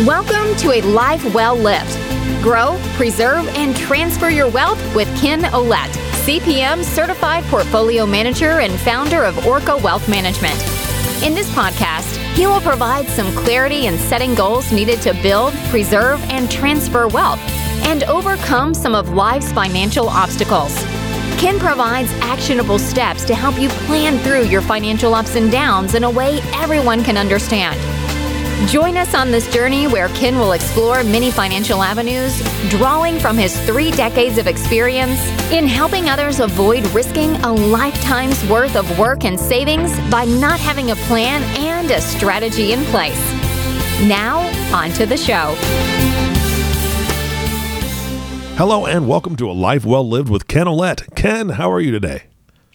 Welcome to a life well lived. Grow, preserve, and transfer your wealth with Ken Ouellette, CPM certified portfolio manager and founder of Orca Wealth Management. In this podcast, he will provide some clarity in setting goals needed to build, preserve, and transfer wealth and overcome some of life's financial obstacles. Ken provides actionable steps to help you plan through your financial ups and downs in a way everyone can understand. Join us on this journey where Ken will explore many financial avenues, drawing from his three decades of experience in helping others avoid risking a lifetime's worth of work and savings by not having a plan and a strategy in place. Now, on to the show. Hello and welcome to a life well lived with Ken Ouellette. Ken, how are you today?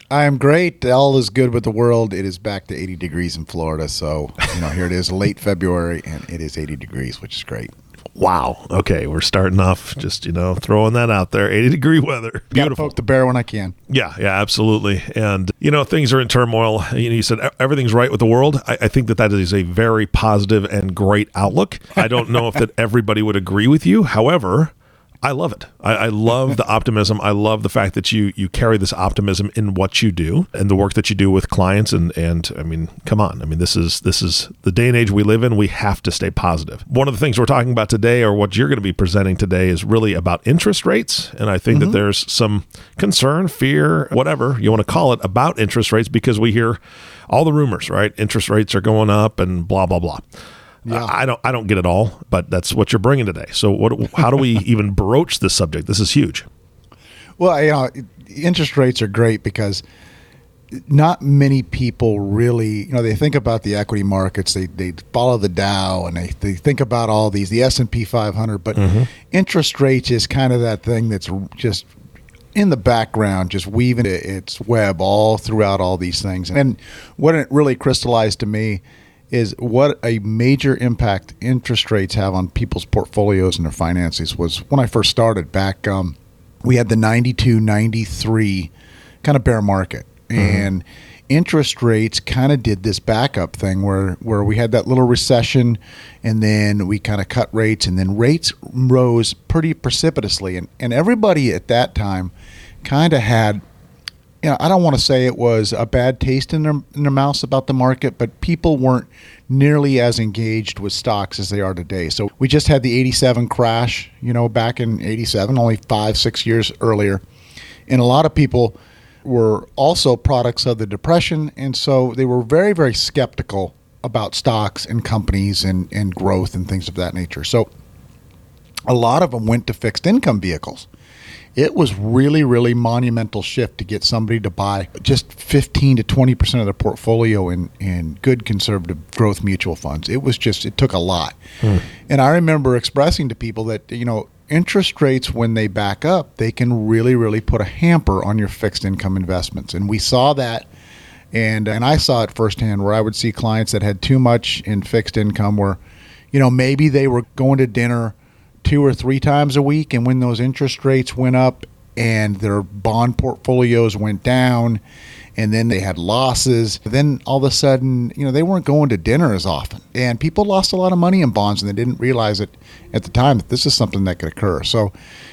I am great. All is good with the world. It is back to 80 degrees in Florida. So, you know, here it is late February and it is 80 degrees, which is great. Wow. Okay, we're starting off just, you know, throwing that out there. 80 degree weather. Gotta Beautiful. poke the bear when I can. Yeah, yeah, absolutely. And, you know, things are in turmoil. You know, you said everything's right with the world. I, I think that that is a very positive and great outlook. I don't know if that everybody would agree with you. However, I love it. I, I love the optimism. I love the fact that you you carry this optimism in what you do and the work that you do with clients. And and I mean, come on. I mean, this is this is the day and age we live in. We have to stay positive. One of the things we're talking about today, or what you're going to be presenting today, is really about interest rates. And I think that mm-hmm. there's some concern, fear, whatever you want to call it, about interest rates because we hear all the rumors. Right, interest rates are going up, and blah blah blah. Yeah. I don't I don't get it all, but that's what you're bringing today. So what how do we even broach this subject? This is huge. Well, you know, interest rates are great because not many people really, you know, they think about the equity markets, they, they follow the Dow and they, they think about all these, the S&P 500, but mm-hmm. interest rates is kind of that thing that's just in the background, just weaving its web all throughout all these things. And what it really crystallized to me is what a major impact interest rates have on people's portfolios and their finances was when I first started back. Um, we had the 92, 93 kind of bear market. And interest rates kind of did this backup thing where, where we had that little recession and then we kind of cut rates and then rates rose pretty precipitously. And, and everybody at that time kind of had you know, I don't want to say it was a bad taste in their in their mouths about the market, but people weren't nearly as engaged with stocks as they are today. So we just had the '87 crash, you know, back in '87, only five six years earlier, and a lot of people were also products of the depression, and so they were very very skeptical about stocks and companies and and growth and things of that nature. So a lot of them went to fixed income vehicles it was really really monumental shift to get somebody to buy just 15 to 20 percent of their portfolio in in good conservative growth mutual funds. It was just it took a lot. Hmm. And i remember expressing to people that you know interest rates when they back up they can really really put a hamper on your fixed income investments. And we saw that and and I saw it firsthand where I would see clients that had too much in fixed income where you know maybe they were going to dinner two or three times a week and when those interest rates went up and their bond portfolios went down and then they had losses then all of a sudden you know they weren't going to dinner as often and people lost a lot of money in bonds and they didn't realize it at the time that this is something that could occur so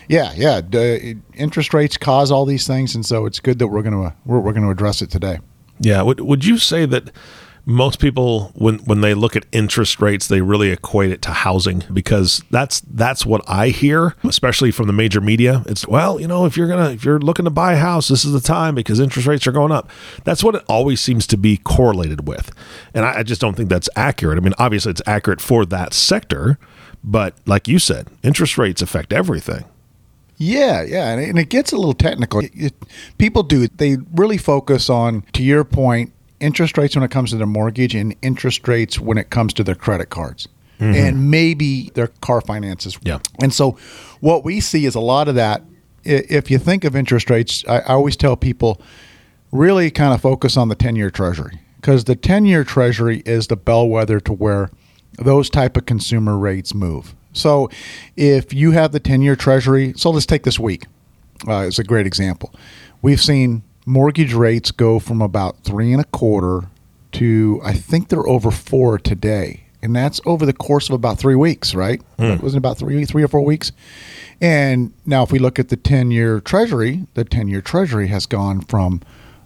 yeah yeah d- uh, interest rates cause all these things and so it's good that we're going to we're, we're going to address it today Yeah. Would would you say that most people when when they look at interest rates they really equate it to housing because that's that's what I hear especially from the major media. It's well you know if you're gonna if you're looking to buy a house this is the time because interest rates are going up. That's what it always seems to be correlated with. And I, I just don't think that's accurate. I mean obviously it's accurate for that sector but like you said interest rates affect everything. Yeah, yeah, and it, gets a little technical. It- it- people do they really focus on, to your point, interest rates when it comes to their mortgage and interest rates when it comes to their credit cards, and maybe their car finances. Yeah. and so what we see is a lot of that. If you think of interest rates, I, always tell people really kind of focus on the ten-year Treasury because the ten-year Treasury is the bellwether to where those type of consumer rates move. So if you have the 10 year treasury, so let's take this week uh, as a great example. We've seen mortgage rates go from about three and a quarter to I think they're over four today. and that's over the course of about three weeks, right? Hmm. It wasn't about three, three or four weeks. And now, if we look at the ten-year Treasury, the ten-year Treasury has gone from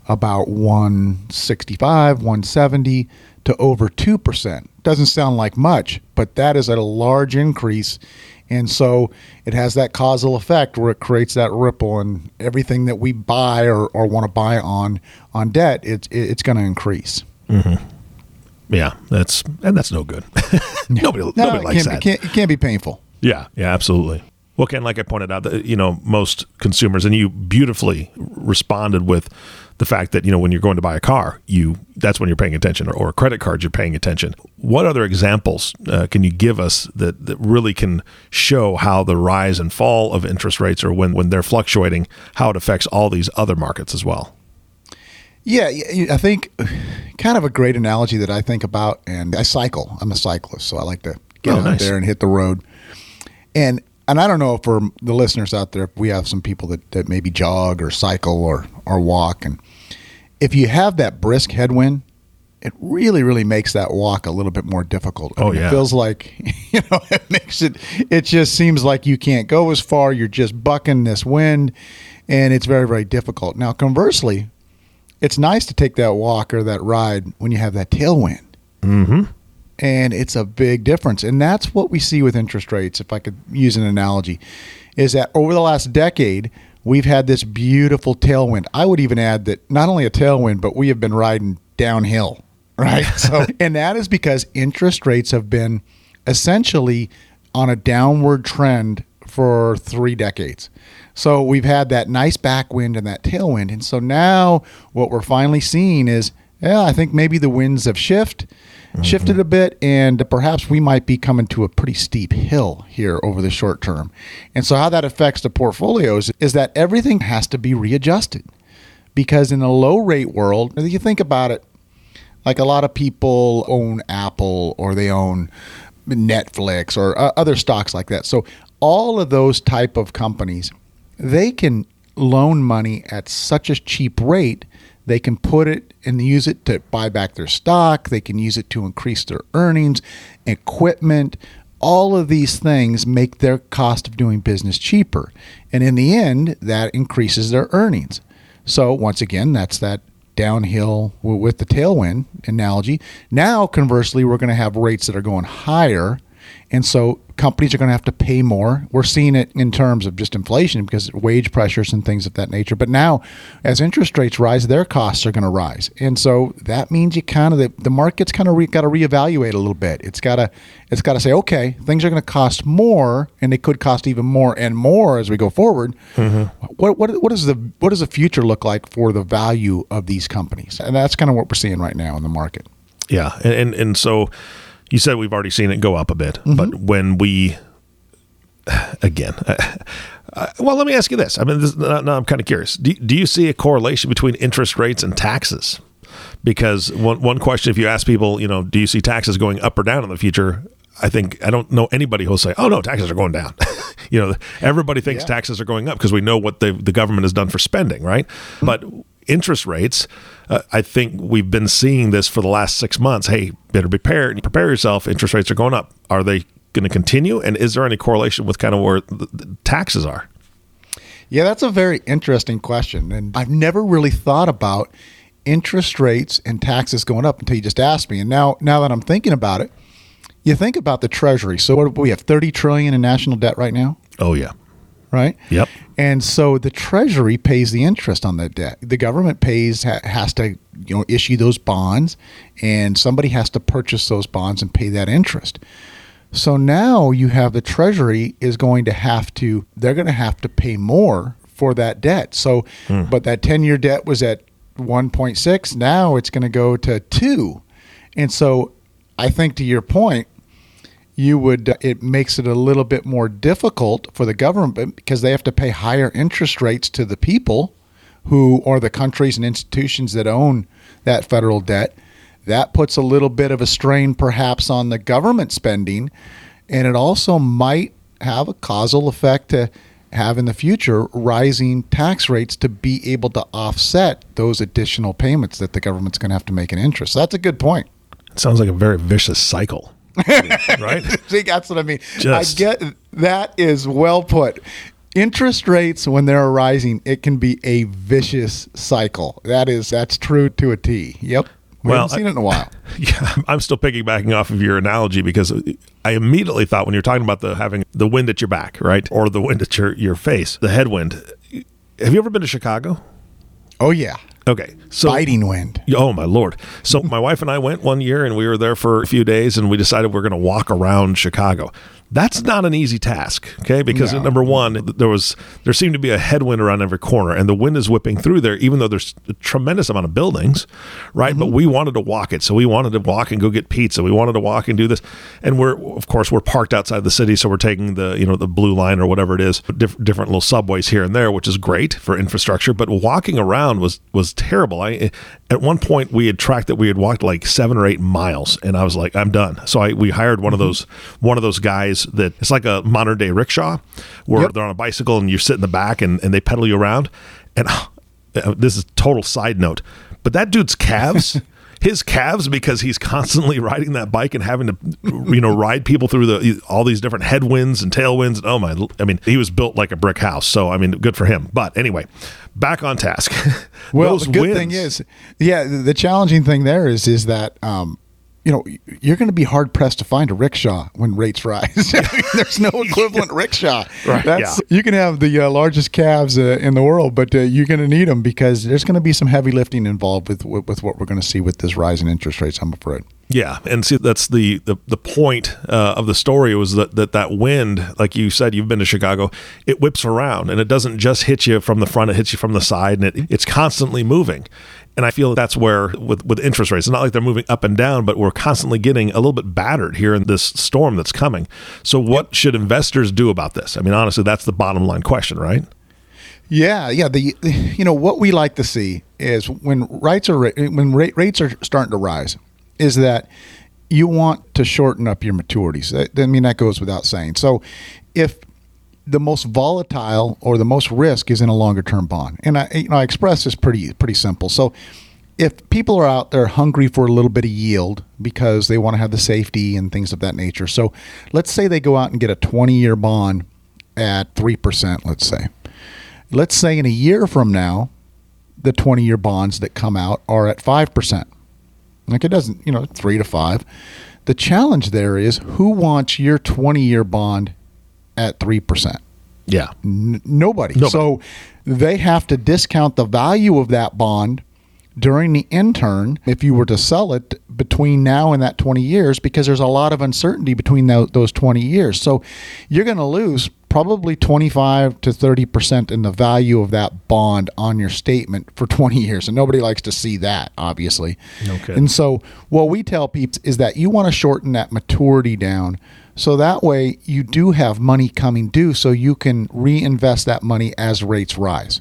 about 165, 170 to over 2%. Doesn't sound like much, but that is a large increase. And so it has that causal effect where it creates that ripple and everything that we buy or, or want to buy on on debt, it's it's going to increase. Mm-hmm. Yeah, that's and that's no good. nobody No, nobody it likes that. It can't, it can't be painful. Yeah, yeah, absolutely. Well, Ken, like I pointed out, that you know most consumers, and you beautifully responded with the fact that you know when you're going to buy a car, you that's when you're paying attention, or, or a credit card, you're paying attention. What other examples uh, can you give us that that really can show how the rise and fall of interest rates, or when when they're fluctuating, how it affects all these other markets as well? Yeah, I think kind of a great analogy that I think about, and I cycle. I'm a cyclist, so I like to get Oh, out nice. there and hit the road. And and I don't know for the listeners out there, if we have some people that, that maybe jog or cycle or or walk, and if you have that brisk headwind, it really really makes that walk a little bit more difficult. I Oh, mean, yeah. it feels like you know it makes it. It just seems like you can't go as far. You're just bucking this wind, and it's very very difficult. Now conversely it's nice to take that walk or that ride when you have that tailwind. Mm-hmm. And it's a big difference. And that's what we see with interest rates, if I could use an analogy, is that over the last decade, we've had this beautiful tailwind. I would even add that not only a tailwind, but we have been riding downhill, right? So, and that is because interest rates have been essentially on a downward trend for three decades. So we've had that nice backwind and that tailwind. And so now what we're finally seeing is, yeah, I think maybe the winds have shift, shifted a bit, and perhaps we might be coming to a pretty steep hill here over the short term. And so how that affects the portfolios is that everything has to be readjusted. Because in a low rate world, if you think about it, like a lot of people own Apple or they own Netflix or uh, other stocks like that. So all of those type of companies, they can loan money at such a cheap rate. They can put it and use it to buy back their stock. They can use it to increase their earnings, equipment. All of these things make their cost of doing business cheaper. And in the end, that increases their earnings. So, once again, that's that downhill with the tailwind analogy. Now, conversely, we're going to have rates that are going higher. And so companies are going to have to pay more. We're seeing it in terms of just inflation because wage pressures and things of that nature. But now, as interest rates rise, their costs are going to rise, and so that means you kind of the, the market's kind of re, got to reevaluate a little bit. It's got to it's got to say, okay, things are going to cost more, and they could cost even more and more as we go forward. Mm-hmm. What what what does the what does the future look like for the value of these companies? And that's kind of what we're seeing right now in the market. Yeah, and, and and so you said we've already seen it go up a bit, but when we again, uh, well, let me ask you this. I mean, this, now, now I'm kind of curious. Do, do you see a correlation between interest rates and taxes? Because one one question, if you ask people, you know, do you see taxes going up or down in the future? I think I don't know anybody who'll say, "Oh no, taxes are going down." you know, everybody thinks Yeah. taxes are going up because we know what the the government has done for spending, right? But interest rates, uh, I think we've been seeing this for the last six months. Hey, better prepare and prepare yourself. Interest rates are going up. Are they going to continue? And is there any correlation with kind of where the, the taxes are? Yeah, that's a very interesting question. And I've never really thought about interest rates and taxes going up until you just asked me. And now now that I'm thinking about it, you think about the treasury. So what we have 30 trillion in national debt right now, Oh yeah, right? Yep. And so the treasury pays the interest on that debt. The government pays ha- has to you know issue those bonds and somebody has to purchase those bonds and pay that interest. So now you have the treasury is going to have to they're going to have to pay more for that debt. So hmm. but that 10-year debt was at 1.6, now it's going to go to 2. And so I think to your point you would uh, it makes it a little bit more difficult for the government because they have to pay higher interest rates to the people who are the countries and institutions that own that federal debt. That puts a little bit of a strain perhaps on the government spending and it also might have a causal effect to have in the future rising tax rates to be able to offset those additional payments that the government's going to have to make in interest. So that's a good point. It sounds like a very vicious cycle. right? See, that's what I mean. Just- I get that is well put. Interest rates when they're rising, it can be a vicious cycle. That is that's true to a T. Yep. We Well, haven't seen it in a while. Yeah, I'm still piggybacking off of your analogy because I immediately thought when you're talking about the having the wind at your back, right, or the wind at your your face, the headwind. Have you ever been to Chicago? Oh yeah. Okay, so Biting wind. Oh my lord! So my wife and I went one year, and we were there for a few days, and we decided we're going to walk around Chicago. That's not an easy task, okay? Because No. number one, there was there seemed to be a headwind around every corner, and the wind is whipping through there, even though there's a tremendous amount of buildings, right? But mm-hmm. we wanted to walk it, so we wanted to walk and go get pizza. We wanted to walk and do this, and we're of course we're parked outside the city, so we're taking the you know the blue line or whatever it is, diff- different little subways here and there, which is great for infrastructure. But walking around was was terrible. I at one point we had tracked that we had walked like seven or eight miles, and I was like, I'm done. So I we hired one of mm-hmm. those one of those guys that it's like a modern day rickshaw, where Yep. they're on a bicycle and you sit in the back and, and they pedal you around. And uh, this is total side note, but that dude's calves. His calves, because he's constantly riding that bike and having to, you know, ride people through the all these different headwinds and tailwinds. Oh my, I mean, he was built like a brick house. So I mean, good for him. But anyway, back on task. Well, the good winds- thing is, yeah, the, the challenging thing there is is that um, you know you're going to be hard pressed to find a rickshaw when rates rise. There's no equivalent rickshaw. Right, That's, yeah. You can have the uh, largest calves uh, in the world, but uh, you're going to need them because there's going to be some heavy lifting involved with with, with what we're going to see with this rise in interest rates. I'm afraid. Yeah, and see that's the the, the point uh, of the story was that, that that wind, like you said, you've been to Chicago, it whips around and it doesn't just hit you from the front; it hits you from the side, and it, it's constantly moving. And I feel that's where with with interest rates, it's not like they're moving up and down, but we're constantly getting a little bit battered here in this storm that's coming. So, what should investors do about this? I mean, honestly, that's the bottom line question, right? Yeah, yeah. The you know what we like to see is when rates are when rate, rates are starting to rise, is that you want to shorten up your maturities. I mean that goes without saying. So if the most volatile or the most risk is in a longer term bond, and I you know I express this pretty pretty simple. So if people are out there hungry for a little bit of yield because they want to have the safety and things of that nature. So let's say they go out and get a 20 year bond at 3%, let's say. Let's say in a year from now, the 20 year bonds that come out are at 5%. Like it doesn't, you know, three to five. The challenge there is who wants your 20 year bond at 3%? Yeah, N- nobody. Nobody. So they have to discount the value of that bond during the intern if you were to sell it between now and that 20 years because there's a lot of uncertainty between tho- those 20 years. So you're going to lose probably 25 to 30% in the value of that bond on your statement for 20 years. And nobody likes to see that, obviously. Kidding. And so what we tell peeps is that you want to shorten that maturity down so that way you do have money coming due so you can reinvest that money as rates rise.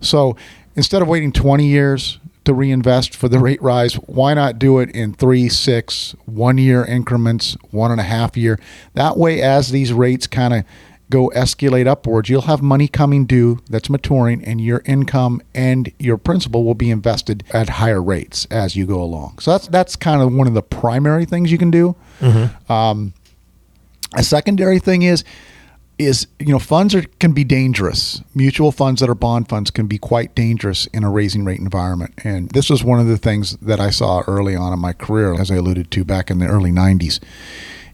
So instead of waiting 20 years to reinvest for the rate rise, why not do it in three, six, one year increments, one and a half year? That way, as these rates kind of go escalate upwards, you'll have money coming due that's maturing, and your income and your principal will be invested at higher rates as you go along. So that's that's kind of one of the primary things you can do. Um, a secondary thing is is you know funds are can be dangerous. Mutual funds that are bond funds can be quite dangerous in a raising rate environment. And this was one of the things that I saw early on in my career, as I alluded to back in the early '90s,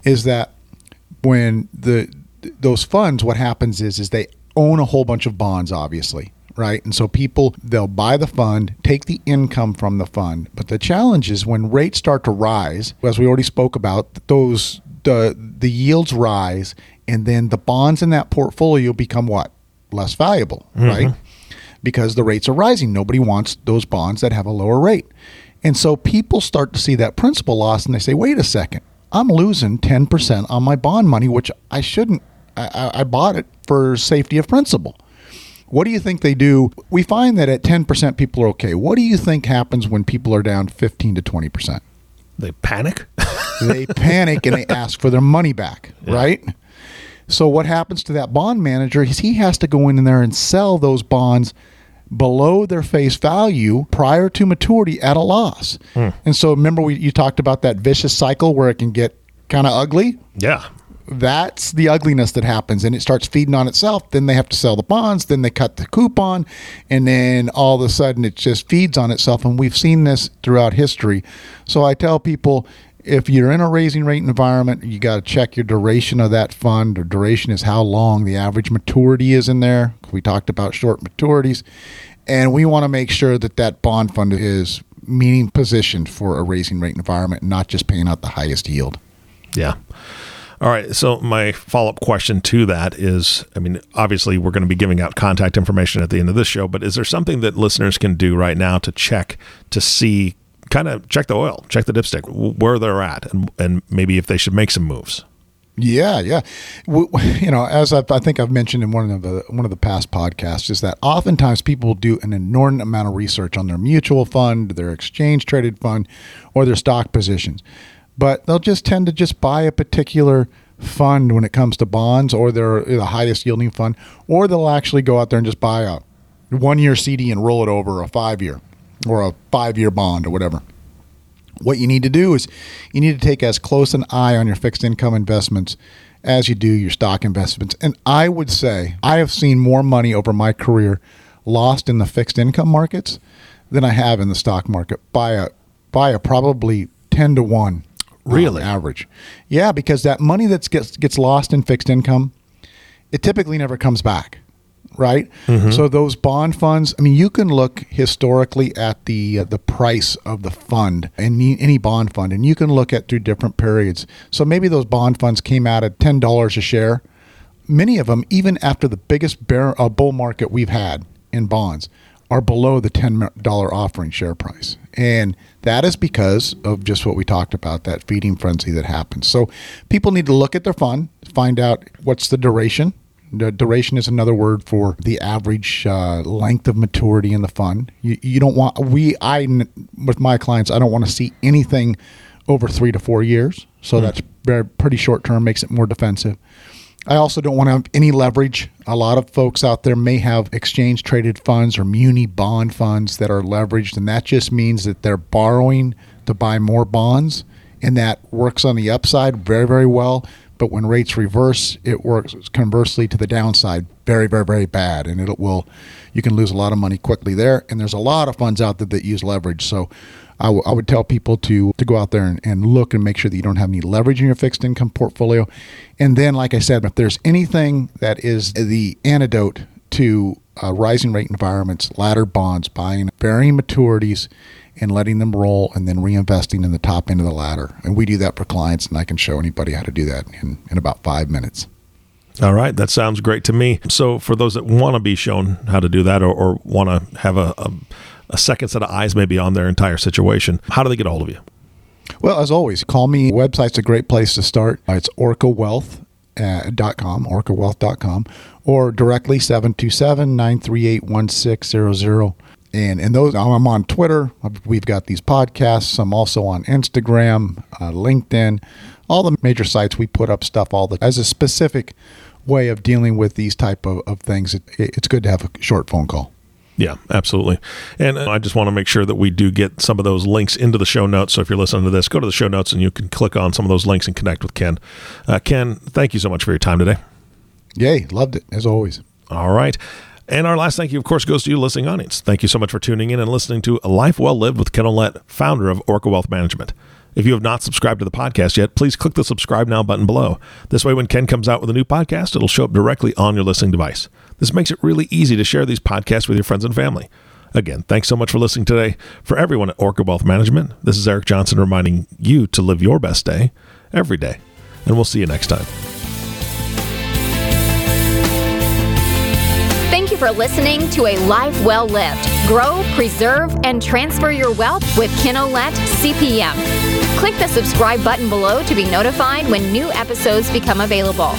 is that when the those funds, what happens is is they own a whole bunch of bonds, obviously, right? And so people they'll buy the fund, take the income from the fund. But the challenge is when rates start to rise, as we already spoke about, those the the yields rise, and then the bonds in that portfolio become what less valuable, mm-hmm. right? Because the rates are rising. Nobody wants those bonds that have a lower rate. And so people start to see that principal loss and they say, wait a second, I'm losing 10% on my bond money, which I shouldn't. I, I bought it for safety of principal. What do you think they do? We find that at 10% people are okay. What do you think happens when people are down 15 to 20%? they panic. They panic and they ask for their money back, right? So what happens to that bond manager is he has to go in there and sell those bonds below their face value prior to maturity at a loss. Hmm. And so remember we you talked about that vicious cycle where it can get kind of ugly, Yeah. That's the ugliness that happens and it starts feeding on itself then they have to sell the bonds then they cut the coupon and then all of a sudden it just feeds on itself and we've seen this throughout history. So i tell people if you're in a raising rate environment you got to check your duration of that fund. Or duration is how long the average maturity is in there. We talked about short maturities and we want to make sure that that bond fund is meaning positioned for a raising rate environment not just paying out the highest yield. Yeah. All right. So my follow up question to that is, I mean, obviously we're going to be giving out contact information at the end of this show, but is there something that listeners can do right now to check to see, kind of check the oil, check the dipstick, where they're at, and and maybe if they should make some moves? Yeah, yeah. W- You know, as I've, I think I've mentioned in one of the one of the past podcasts, is that oftentimes people do an inordinate amount of research on their mutual fund, their exchange traded fund, or their stock positions, but they'll just tend to just buy a particular fund when it comes to bonds, or their the highest yielding fund, or they'll actually go out there and just buy a one year CD and roll it over a five year or a five year bond or whatever what you need to do is you need to take as close an eye on your fixed income investments as you do your stock investments. And I would say I have seen more money over my career lost in the fixed income markets than I have in the stock market by a by a probably 10 to 1 um, Really? average. Yeah, because that money that gets gets lost in fixed income it typically never comes back right so those bond funds i mean you can look historically at the uh, the price of the fund any any bond fund and you can look at through different periods so maybe those bond funds came out at $10 a share many of them even after the biggest bear uh, bull market we've had in bonds are below the $10 offering share price and that is because of just what we talked about that feeding frenzy that happens so people need to look at their fund find out what's the duration the duration is another word for the average uh, length of maturity in the fund. You, you don't want we I with my clients I don't want to see anything over three to four years. So that's very pretty short term, makes it more defensive. I also don't want to have any leverage. A lot of folks out there may have exchange traded funds or muni bond funds that are leveraged, and that just means that they're borrowing to buy more bonds, and that works on the upside very, very well. But when rates reverse, it works conversely to the downside very, very, very bad, and it will you can lose a lot of money quickly there. And there's a lot of funds out there that use leverage, so. I, w- I would tell people to to go out there and, and look and make sure that you don't have any leverage in your fixed income portfolio. And then, like I said, if there's anything that is the antidote to uh, rising rate environments, ladder bonds, buying varying maturities, and letting them roll, and then reinvesting in the top end of the ladder. And we do that for clients, and I can show anybody how to do that in, in about five minutes. All right, that sounds great to me. So, for those that want to be shown how to do that, or, or want to have a, a, a second set of eyes maybe on their entire situation, how do they get a hold of you? Well, as always, call me. Website's a great place to start. Uh, It's orcawealth.com, orcawealth.com, or directly 727-938-1600. And, and those, I'm on Twitter. We've got these podcasts. I'm also on Instagram, uh, LinkedIn, all the major sites. We put up stuff all the as a specific way of dealing with these type of, of things. It, it's good to have a short phone call. Yeah, absolutely. And uh, I just want to make sure that we do get some of those links into the show notes. So if you're listening to this, go to the show notes and you can click on some of those links and connect with Ken. Uh, Ken, thank you so much for your time today. Yay, loved it as always. All right. And our last thank you, of course, goes to you, listening audience. Thank you so much for tuning in and listening to A Life Well Lived with Ken Ouellette, founder of Orca Wealth Management. If you have not subscribed to the podcast yet, please click the subscribe now button below. This way, when Ken comes out with a new podcast, it'll show up directly on your listening device. This makes it really easy to share these podcasts with your friends and family. Again, thanks so much for listening today. For everyone at Orca Wealth Management, this is Eric Johnson reminding you to live your best day every day. And we'll see you next time. Thank you for listening to A Life Well Lived. Grow, preserve, and transfer your wealth with Ken CPM. Click the subscribe button below to be notified when new episodes become available.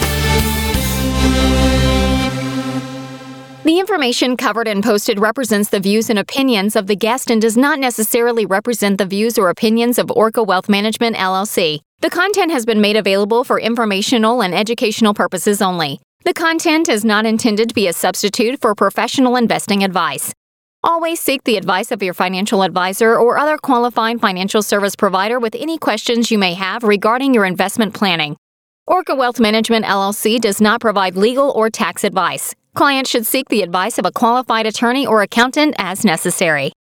The information covered and posted represents the views and opinions of the guest and does not necessarily represent the views or opinions of Orca Wealth Management LLC. The content has been made available for informational and educational purposes only. The content is not intended to be a substitute for professional investing advice. Always seek the advice of your financial advisor or other qualified financial service provider with any questions you may have regarding your investment planning. Orca Wealth Management LLC does not provide legal or tax advice. Clients should seek the advice of a qualified attorney or accountant as necessary.